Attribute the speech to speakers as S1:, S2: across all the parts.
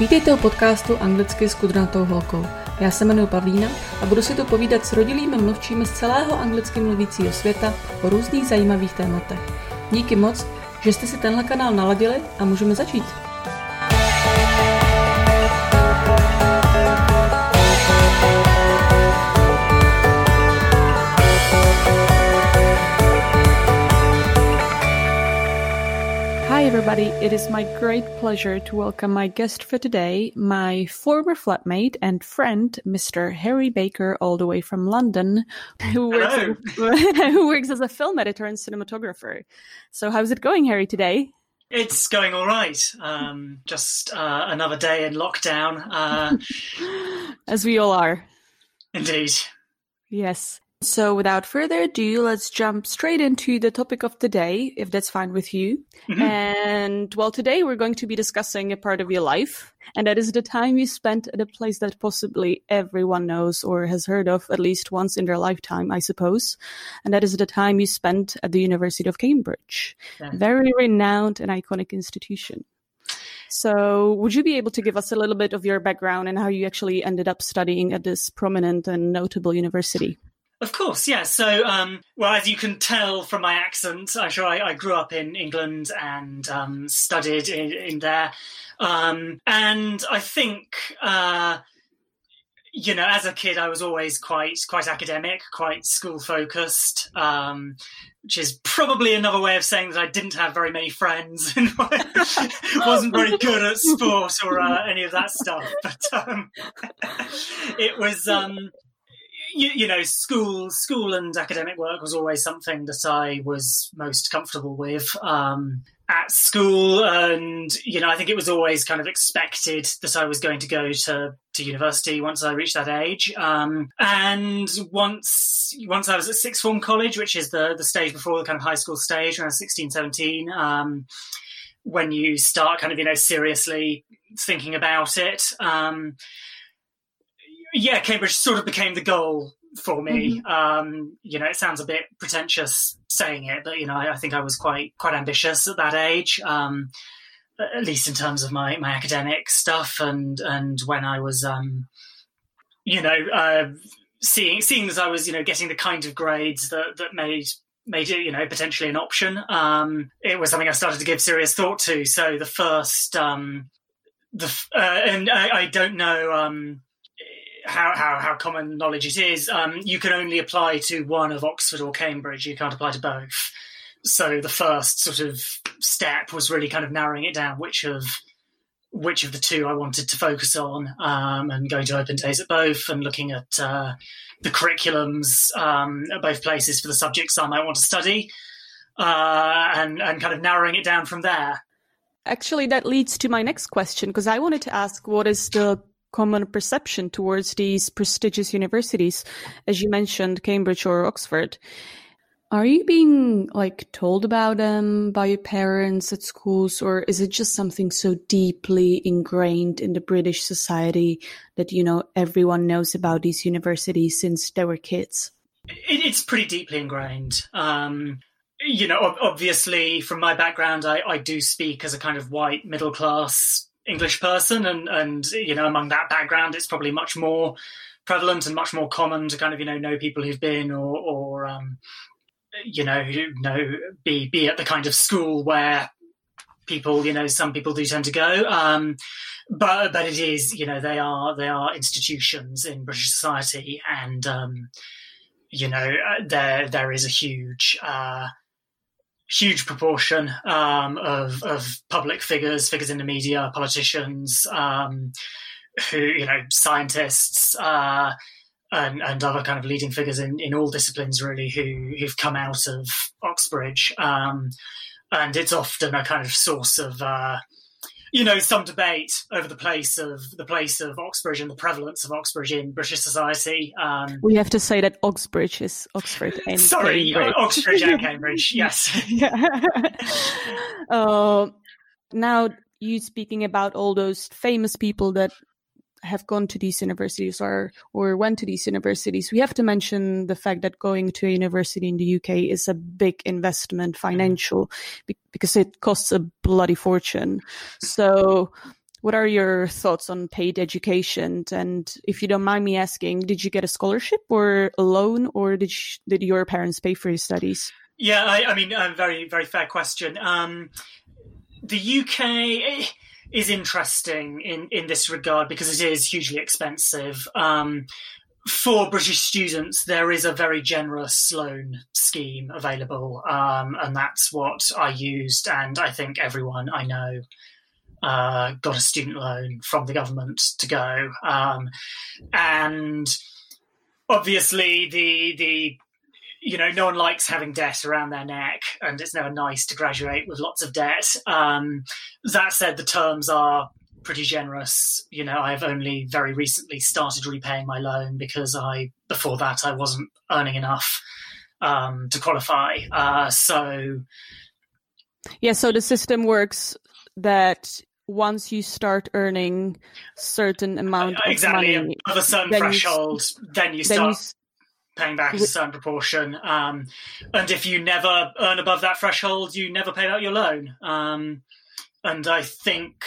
S1: Vítejte u podcastu Anglicky s kudrnatou holkou. Já se jmenuji Pavlína a budu si tu povídat s rodilými mluvčími z celého anglicky mluvícího světa o různých zajímavých tématech. Díky moc, že jste si tenhle kanál naladili a můžeme začít. Everybody. It is my great pleasure to welcome my guest for today, my former flatmate and friend, Mr. Harry Baker, all the way from London, who works, who works as a film editor and cinematographer. So, how's it going, Harry, today?
S2: It's going all right. Um, just uh, another day in lockdown. Uh,
S1: as we all are.
S2: Indeed.
S1: Yes. So, without further ado, let's jump straight into the topic of the day, if that's fine with you. Mm-hmm. And well, today we're going to be discussing a part of your life, and that is the time you spent at a place that possibly everyone knows or has heard of at least once in their lifetime, I suppose. And that is the time you spent at the University of Cambridge. Yeah. Very renowned and iconic institution. So, would you be able to give us a little bit of your background and how you actually ended up studying at this prominent and notable university?
S2: Of course, yeah. So, um, well, as you can tell from my accent, I'm sure I, I grew up in England and um, studied in, in there. Um, and I think, uh, you know, as a kid, I was always quite quite academic, quite school focused, um, which is probably another way of saying that I didn't have very many friends and wasn't very good at sport or uh, any of that stuff. But um, it was um, you, you, know, school, school and academic work was always something that I was most comfortable with um, at school, and you know, I think it was always kind of expected that I was going to go to to university once I reached that age. Um, and once once I was at sixth form college, which is the the stage before the kind of high school stage, was 16, 17, um, when you start kind of you know seriously thinking about it. Um, yeah, Cambridge sort of became the goal for me. Mm-hmm. Um, you know, it sounds a bit pretentious saying it, but you know, I, I think I was quite quite ambitious at that age. Um, at least in terms of my, my academic stuff and and when I was um, you know uh, seeing seeing as I was you know getting the kind of grades that that made made it you know potentially an option um, it was something I started to give serious thought to so the first um, the uh, and I, I, don't know um, how, how, how common knowledge it is, um, you can only apply to one of Oxford or Cambridge. You can't apply to both. So the first sort of step was really kind of narrowing it down, which of which of the two I wanted to focus on, um, and going to open days at both, and looking at uh, the curriculums um, at both places for the subjects I might want to study, uh, and and kind of narrowing it down from there.
S1: Actually, that leads to my next question because I wanted to ask what is the common perception towards these prestigious universities, as you mentioned, Cambridge or Oxford. Are you being like told about them by your parents at schools, or is it just something so deeply ingrained in the British society that you know everyone knows about these universities since they were kids?
S2: It's pretty deeply ingrained. Um, you know, obviously, from my background, I, I do speak as a kind of white middle class English person, and and you know among that background, it's probably much more prevalent and much more common to kind of you know know people who've been or or um, you know know be be at the kind of school where people you know some people do tend to go. Um, but but it is you know they are they are institutions in british society and um, you know uh, there there is a huge uh, huge proportion um, of, of public figures, figures in the media, politicians, um, who you know, scientists, uh, and, and, other kind of leading figures in, in all disciplines, really, who who've come out of Oxbridge, um, and it's often a kind of source of uh, you know, some debate over the place of the place of Oxbridge and the prevalence of Oxbridge in British society. Um,
S1: we have to say that Oxbridge is Oxford and
S2: sorry,
S1: Cambridge.
S2: Oxbridge and Cambridge. Yes.
S1: uh, now you speaking about all those famous people that have gone to these universities or or went to these universities, we have to mention the fact that going to a university in the UK is a big investment, mm-hmm. financial, because it costs a bloody fortune. So, what are your thoughts on paid education? And if you don't mind me asking, did you get a scholarship or a loan, or did you, did your parents pay for your studies?
S2: Yeah, I, I mean, a very very fair question. Um, the UK eh, is interesting in in this regard because it is hugely expensive. Um, for British students, there is a very generous loan scheme available, um, and that's what I used. And I think everyone I know uh, got a student loan from the government to go. Um, and obviously, the the you know, no one likes having debt around their neck, and it's never nice to graduate with lots of debt. Um, that said, the terms are pretty generous. You know, I've only very recently started repaying my loan because I, before that, I wasn't earning enough um, to qualify. Uh, so,
S1: yeah, so the system works that once you start earning certain amount
S2: exactly,
S1: of money,
S2: of a certain then threshold, you, then you start. Then you, paying back a certain proportion. Um, and if you never earn above that threshold, you never pay out your loan. Um, and I think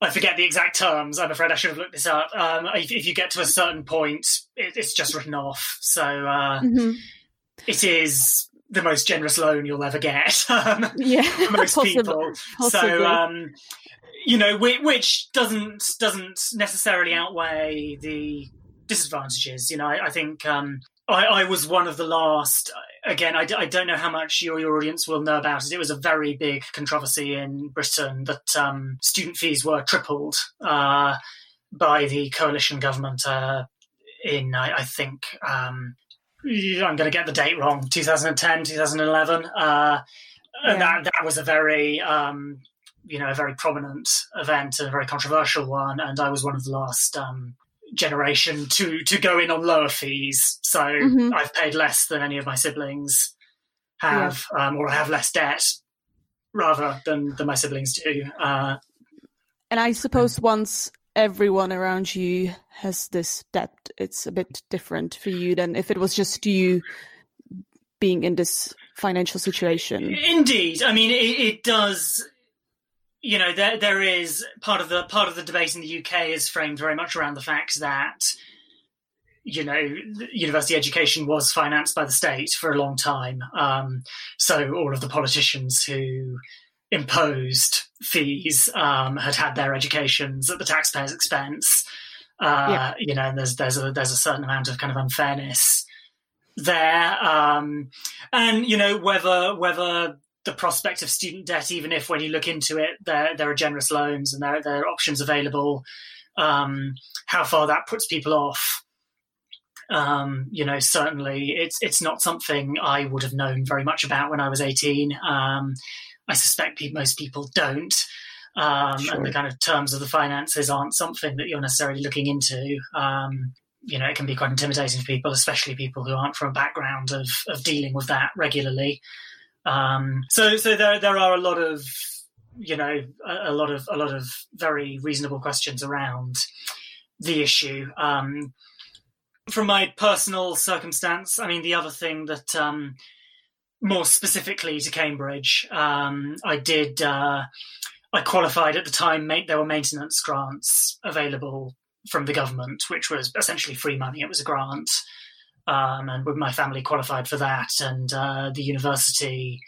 S2: I forget the exact terms. I'm afraid I should have looked this up. Um, if, if, you get to a certain point, it, it's just written off. So uh, mm-hmm. it is the most generous loan you'll ever get. Um,
S1: yeah,
S2: most people. Possibly. So um, you know, which doesn't doesn't necessarily outweigh the disadvantages. You know, I, I think um, I, I, was one of the last. Again, I, I, don't know how much your, your audience will know about it. It was a very big controversy in Britain that um, student fees were tripled uh, by the coalition government uh, in, I, I think, um, I'm going to get the date wrong, 2010, 2011. Uh, yeah. that, that was a very um, you know a very prominent event and a very controversial one and i was one of the last um, generation to to go in on lower fees. So mm-hmm. I've paid less than any of my siblings have, yeah. um, or I have less debt rather than than my siblings do. Uh,
S1: and I suppose once everyone around you has this debt, it's a bit different for you than if it was just you being in this financial situation.
S2: Indeed, I mean it, it does you know there there is part of the part of the debate in the UK is framed very much around the fact that you know university education was financed by the state for a long time. Um, so all of the politicians who imposed fees um, had had their educations at the taxpayers expense. Uh, yeah. you know and there's there's a there's a certain amount of kind of unfairness there. Um, and you know whether whether the prospect of student debt, even if when you look into it, there there are generous loans and there there are options available. Um, how far that puts people off, um, you know, certainly it's it's not something I would have known very much about when I was eighteen. Um, I suspect pe- most people don't. Um, sure. And the kind of terms of the finances aren't something that you're necessarily looking into. Um, you know, it can be quite intimidating for people, especially people who aren't from a background of of dealing with that regularly. Um, so so there there are a lot of you know a, a, lot of a lot of very reasonable questions around the issue. Um, from my personal circumstance, I mean, the other thing that um, more specifically to Cambridge, um, I did. Uh, I qualified at the time. There were maintenance grants available from the government, which was essentially free money. It was a grant um, and with my family qualified for that, and uh, the university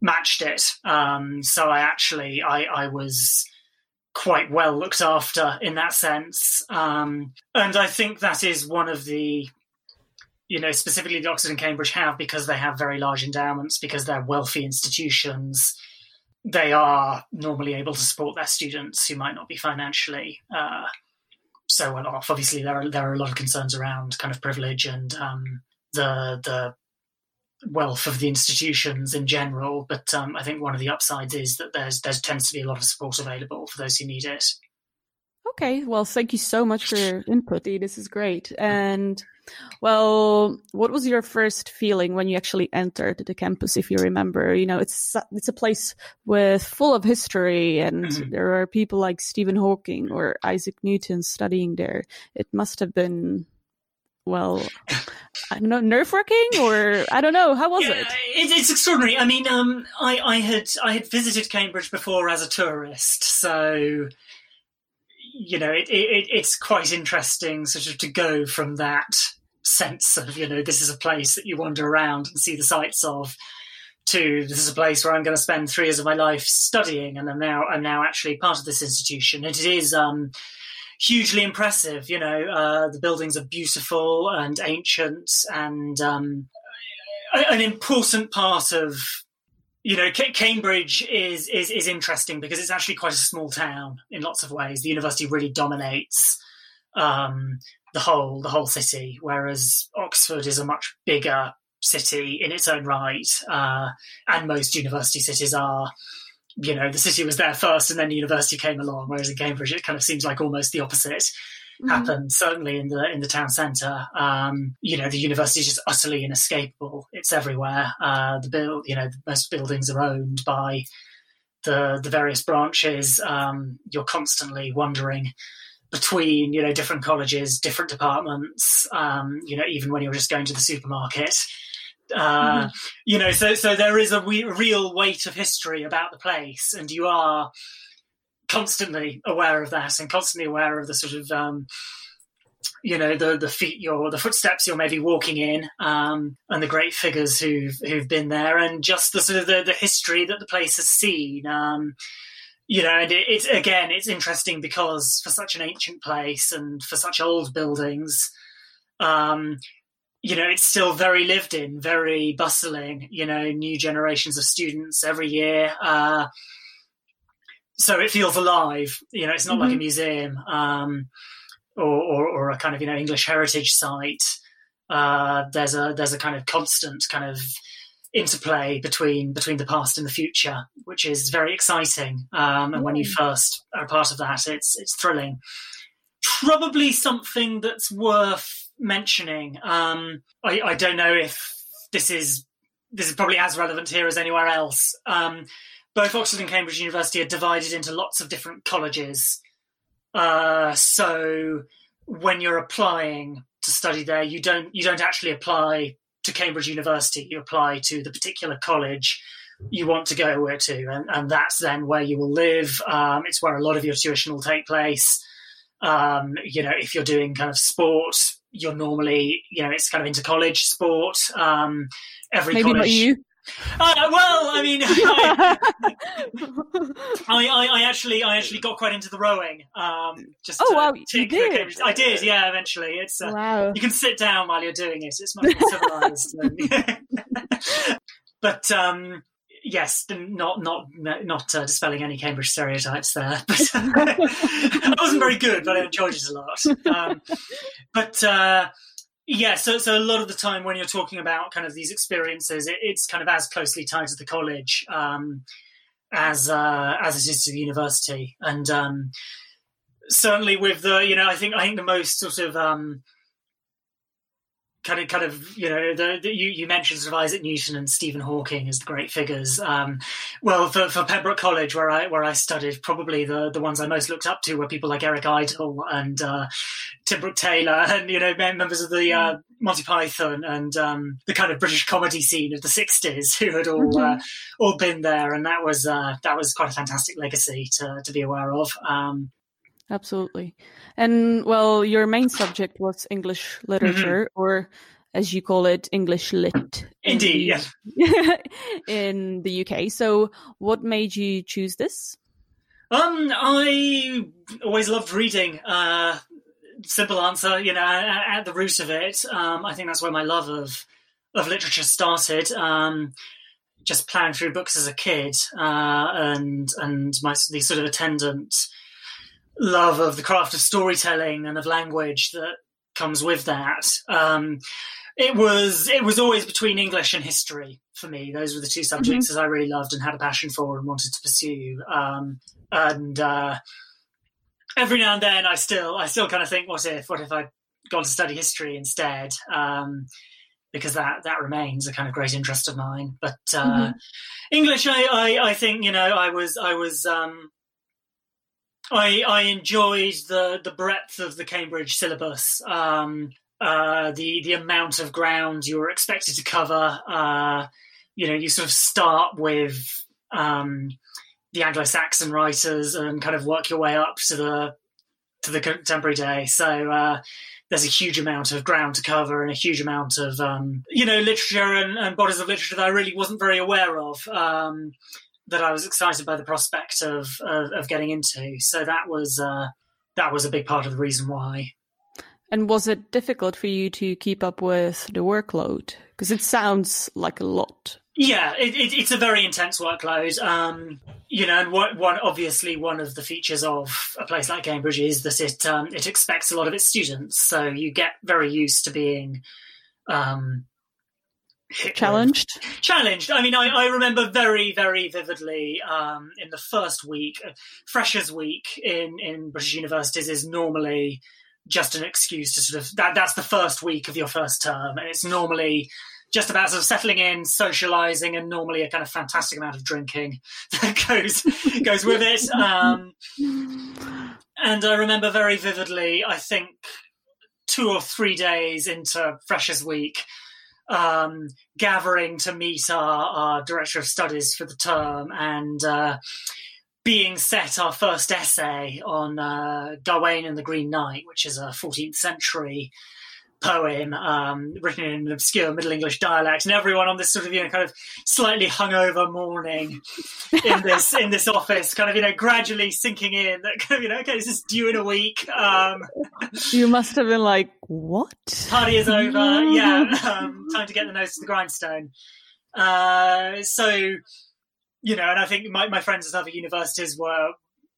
S2: matched it. Um, so I actually I, I, was quite well looked after in that sense, um, and I think that is one of the you know specifically the Oxford and Cambridge have because they have very large endowments because they're wealthy institutions. They are normally able to support their students who might not be financially uh, so well off. Obviously, there are there are a lot of concerns around kind of privilege and um, the the wealth of the institutions in general. But um, I think one of the upsides is that there's there tends to be a lot of support available for those who need it.
S1: Okay, well, thank you so much for your input. This is great. And well, what was your first feeling when you actually entered the campus? If you remember, you know, it's it's a place with full of history, and mm-hmm. there are people like Stephen Hawking or Isaac Newton studying there. It must have been well, I don't know, nerve wracking or I don't know. How was yeah, it?
S2: It's extraordinary. I mean, um, I, I had I had visited Cambridge before as a tourist, so you know, it, it, it's quite interesting sort of to go from that sense of, you know, this is a place that you wander around and see the sights of to this is a place where I'm going to spend three years of my life studying, and I'm now I'm now actually part of this institution. And it is um, hugely impressive. You know, uh, the buildings are beautiful and ancient, and um, an important part of you know, Cambridge is, is is interesting because it's actually quite a small town in lots of ways. The university really dominates um, the whole the whole city, whereas Oxford is a much bigger city in its own right, uh, and most university cities are. You know, the city was there first, and then the university came along. Whereas in Cambridge, it kind of seems like almost the opposite mm-hmm. happened. Certainly in the in the town centre, um, you know, the university is just utterly inescapable. It's everywhere. Uh, the build, you know, most buildings are owned by the the various branches. Um, you're constantly wondering between you know different colleges, different departments. Um, you know, even when you're just going to the supermarket. Uh, mm-hmm. You know, so so there is a we- real weight of history about the place, and you are constantly aware of that and constantly aware of the sort of um, you know the the feet your the footsteps you're maybe walking in um, and the great figures who've who've been there and just the sort of the, the history that the place has seen um, you know and it, it's again it's interesting because for such an ancient place and for such old buildings um, you know it's still very lived in very bustling you know new generations of students every year uh, so it feels alive. You know, it's not mm-hmm. like a mm-hmm. museum um, or, or, or, a kind of you know English heritage site. Uh, there's a there's a kind of constant kind of interplay between between the past and the future, which is very exciting. Um, and when you mm. first are a part of that, it's it's thrilling. Probably something that's worth mentioning. Um, I, I don't know if this is this is probably as relevant here as anywhere else. Um, both Oxford and Cambridge University are divided into lots of different colleges. Uh, so when you're applying to study there, you don't you don't actually apply to Cambridge University. You apply to the particular college you want to go where to, and, and that's then where you will live. Um, it's where a lot of your tuition will take place. Um, you know, if you're doing kind of sport, you're normally, you know, it's kind of into college sport. Um, every
S1: Maybe
S2: college,
S1: not you.
S2: Uh, well, I mean, I, I, I, actually, I actually got quite into the rowing. Um, just
S1: oh wow, you did.
S2: I did, yeah. Eventually, it's uh,
S1: wow.
S2: You can sit down while you're doing it. It's much more civilized. but um, yes, not not not uh, dispelling any Cambridge stereotypes there. But I wasn't very good, but I enjoyed it a lot. Um, but uh, yeah, so so a lot of the time when you're talking about kind of these experiences, it, it's kind of as closely tied to the college um, as uh, as it is to the university, and um, certainly with the you know I think I think the most sort of um, kind of kind of you know the, the, you, you mentioned sort of Isaac Newton and Stephen Hawking as the great figures. Um, well, for, for Pembroke College where I where I studied, probably the the ones I most looked up to were people like Eric Idle and uh, Tim Brooke Taylor, and you know members of the uh, Monty Python and um, the kind of British comedy scene of the '60s who had all uh, mm-hmm. all been there, and that was uh, that was quite a fantastic legacy to to be aware of. Um,
S1: Absolutely. And well, your main subject was English literature, mm-hmm. or as you call it, English lit.
S2: Indeed,
S1: in the, in the UK. So, what made you choose this?
S2: Um, I always loved reading. Uh, simple answer, you know, at, at the root of it, um, I think that's where my love of of literature started. Um, just plowing through books as a kid, uh, and and my the sort of attendant love of the craft of storytelling and of language that comes with that. Um, it was it was always between English and history for me. Those were the two subjects mm-hmm. that I really loved and had a passion for and wanted to pursue. Um, and uh, every now and then, I still I still kind of think, what if what if I'd gone to study history instead? Um, because that that remains a kind of great interest of mine. But uh, mm-hmm. English, I, I, I think you know I was I was um, I, I enjoyed the, the breadth of the Cambridge syllabus, um, uh, the the amount of ground you were expected to cover. Uh, you know, you sort of start with um, the Anglo-Saxon writers and kind of work your way up to the to the contemporary day. So uh, there's a huge amount of ground to cover and a huge amount of um, you know literature and, and, bodies of literature that I really wasn't very aware of. Um, that I was excited by the prospect of, of, of getting into. So that was uh, that was a big part of the reason why.
S1: And was it difficult for you to keep up with the workload? Because it sounds like a lot.
S2: Yeah, it, it, it's a very intense workload. Um, you know, and what, one obviously one of the features of a place like Cambridge is that it um, it expects a lot of its students, so you get very used to being um,
S1: challenged.
S2: Challenged. I mean, I, I remember very very vividly um, in the first week, uh, Freshers Week in in British universities is normally just an excuse to sort of that that's the first week of your first term, and it's normally just about sort of settling in, socializing, and normally a kind of fantastic amount of drinking that goes goes with it. Um, and I remember very vividly, I think two or three days into Freshers Week, um, gathering to meet our, our, director of studies for the term and uh, being set our first essay on uh, Gawain and the Green Knight, which is a 14th century poem um, written in an obscure Middle English dialect, and everyone on this sort of you know kind of slightly hungover morning in this in this office, kind of you know gradually sinking in that kind of you know okay, this is due in a week. Um,
S1: you must have been like, what?
S2: Party is over. yeah, um, time to get the nose to the grindstone. Uh, so you know, and I think my, my friends at other universities were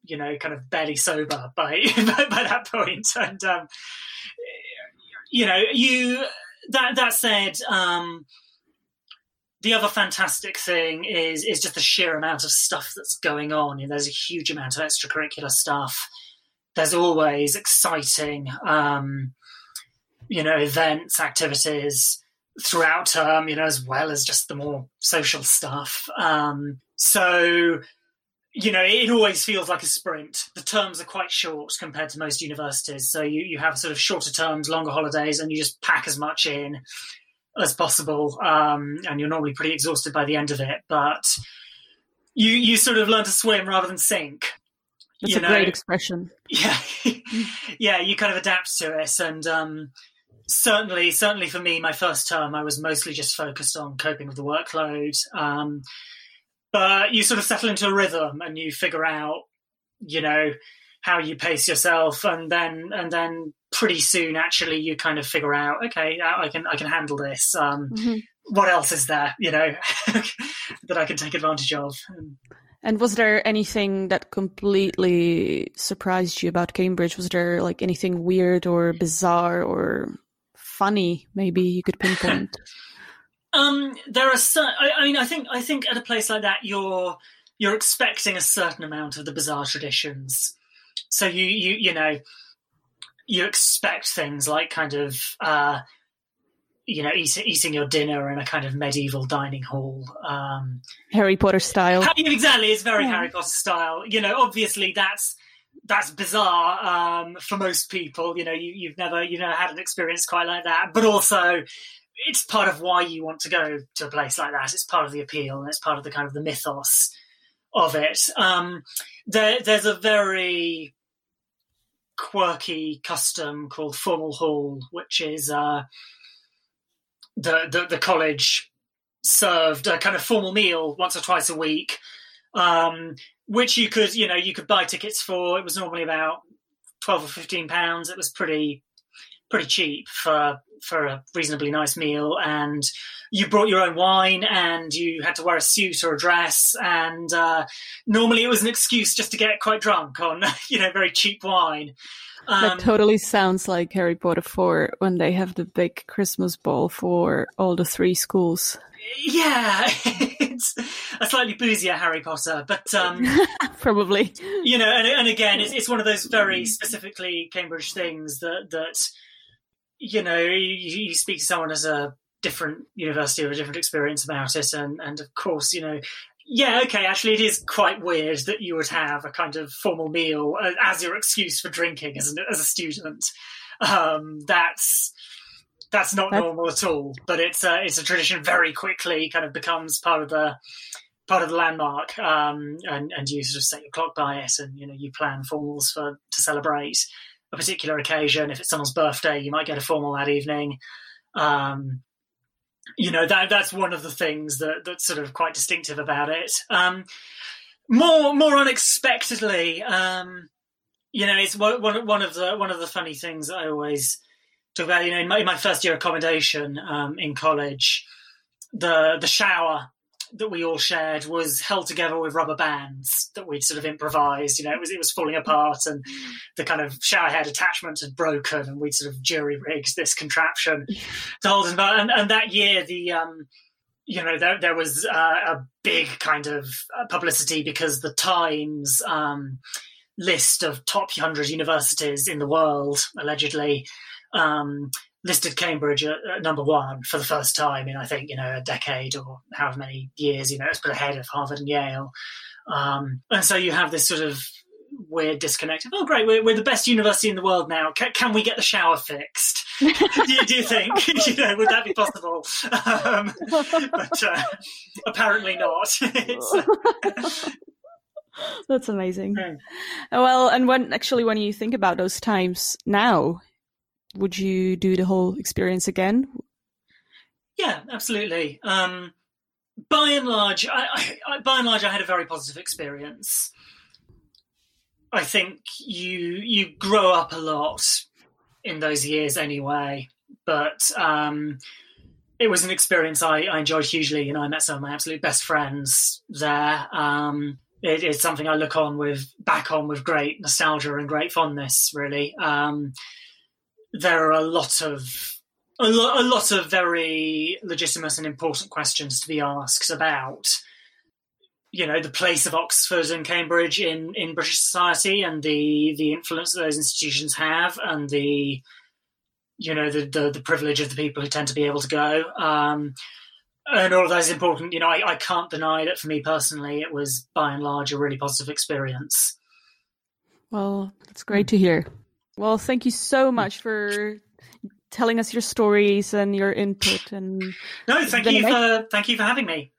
S2: you know kind of barely sober by by, that point, and um, you know, you that that said, um, the other fantastic thing is is just the sheer amount of stuff that's going on. You know, there's a huge amount of extracurricular stuff. There's always exciting, um, you know, events, activities throughout term. You know, as well as just the more social stuff. Um, so you know, it always feels like a sprint. The terms are quite short compared to most universities. So you, you have sort of shorter terms, longer holidays, and you just pack as much in as possible. Um, and you're normally pretty exhausted by the end of it. But you, you sort of learn to swim rather than sink.
S1: That's you a know? great expression.
S2: Yeah. yeah, you kind of adapt to it. And um, certainly, certainly for me, my first term, I was mostly just focused on coping with the workload. Um, but you sort of settle into a rhythm and you figure out, you know, how you pace yourself, and then and then pretty soon, actually, you kind of figure out, okay, I can I can handle this. Um, mm-hmm. What else is there, you know, that I can take advantage of?
S1: And was there anything that completely surprised you about Cambridge? Was there like anything weird or bizarre or funny, maybe you could pinpoint?
S2: Um, there are certain. I, I, mean, I think I think at a place like that, you're you're expecting a certain amount of the bizarre traditions. So you you you know you expect things like kind of uh, you know eat, eating your dinner in a kind of medieval dining hall, um,
S1: Harry Potter style.
S2: Exactly, it's very yeah. Harry Potter style. You know, obviously that's that's bizarre um, for most people. You know, you, have never you know had an experience quite like that, but also it's part of why you want to go to a place like that. It's part of the appeal and it's part of the kind of the mythos of it. Um, there, there's a very quirky custom called formal hall, which is uh, the, the, the college served a kind of formal meal once or twice a week, um, which you could you know you could buy tickets for. It was normally about twelve or fifteen pounds. It was pretty pretty cheap for for a reasonably nice meal and you brought your own wine and you had to wear a suit or a dress and uh, normally it was an excuse just to get quite drunk on you know very cheap wine.
S1: Um, that totally sounds like harry potter 4 when they have the big christmas ball for all the three schools.
S2: Yeah it's a slightly boozier harry potter but um,
S1: probably.
S2: you know and, and again it's, it's one of those very specifically cambridge things that that you know, you, you speak to someone as a different university or a different experience about it, and and of course, you know, yeah, okay, actually, it is quite weird that you would have a kind of formal meal as your excuse for drinking as, an, as a student. Um, that's that's not that's... normal at all. But it's a, it's a tradition. Very quickly, kind of becomes part of the part of the landmark, um, and and you sort of set your clock by it, and you know you plan formals for to celebrate. A particular occasion. If it's someone's birthday, you might get a formal that evening. Um, you know that that's one of the things that that's sort of quite distinctive about it. Um, more more unexpectedly, um, you know, it's one one of the one of the funny things I always talk about. You know, in my, in my first year accommodation um, in college, the the shower that we all shared was held together with rubber bands that we'd sort of improvised. You know, it was it was falling apart, and the kind of shower head attachment had broken, and we'd sort of jury rigged this contraption to hold it. And, and that year, the um, you know, there, there was uh, a big kind of uh, publicity because the Times um, list of top 100 universities in the world, allegedly, um, listed Cambridge at, at, number one for the first time in, I think, you know, a decade or however many years, you know, it's put ahead of Harvard and Yale. Um, and so you have this sort of weird disconnect. Oh, great, we're, we're the best university in the world now. Can, can we get the shower fixed? do, you, do, you think? you know, would that be possible? Um, but uh, apparently not. Uh,
S1: That's amazing. Well, and when actually, when you think about those times now, would you do the whole experience again?
S2: Yeah, absolutely. Um, by and large, I, I, by and large, I had a very positive experience. I think you you grow up a lot in those years anyway, but um, it was an experience I, I, enjoyed hugely. Know, I met some of my absolute best friends there. Um, it, it's something I look on with back on with great nostalgia and great fondness. Really, um, there are a lot of a, lo- a lot of very legitimate and important questions to be asked about you know the place of Oxford and Cambridge in in British society and the the influence that those institutions have and the you know the the, the privilege of the people who tend to be able to go. Um, and all of that is important you know I, I can't deny that for me personally it was by and large a really positive experience.
S1: Well that's great to hear well thank you so mm. much for telling us your stories and your input and
S2: no thank you for thank you for having me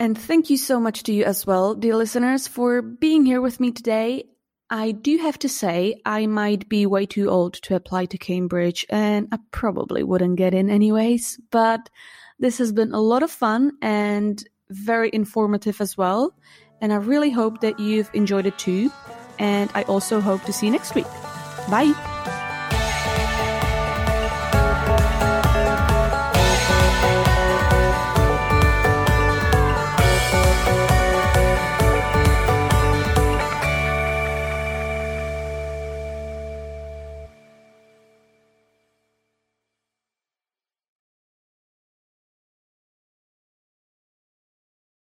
S1: and thank you so much to you as well, dear listeners, for being here with me today. I do have to say, I might be way too old to apply to Cambridge, and I probably wouldn't get in anyways. But this has been a lot of fun and very informative as well. And I really hope that you've enjoyed it too. And I also hope to see you next week. Bye.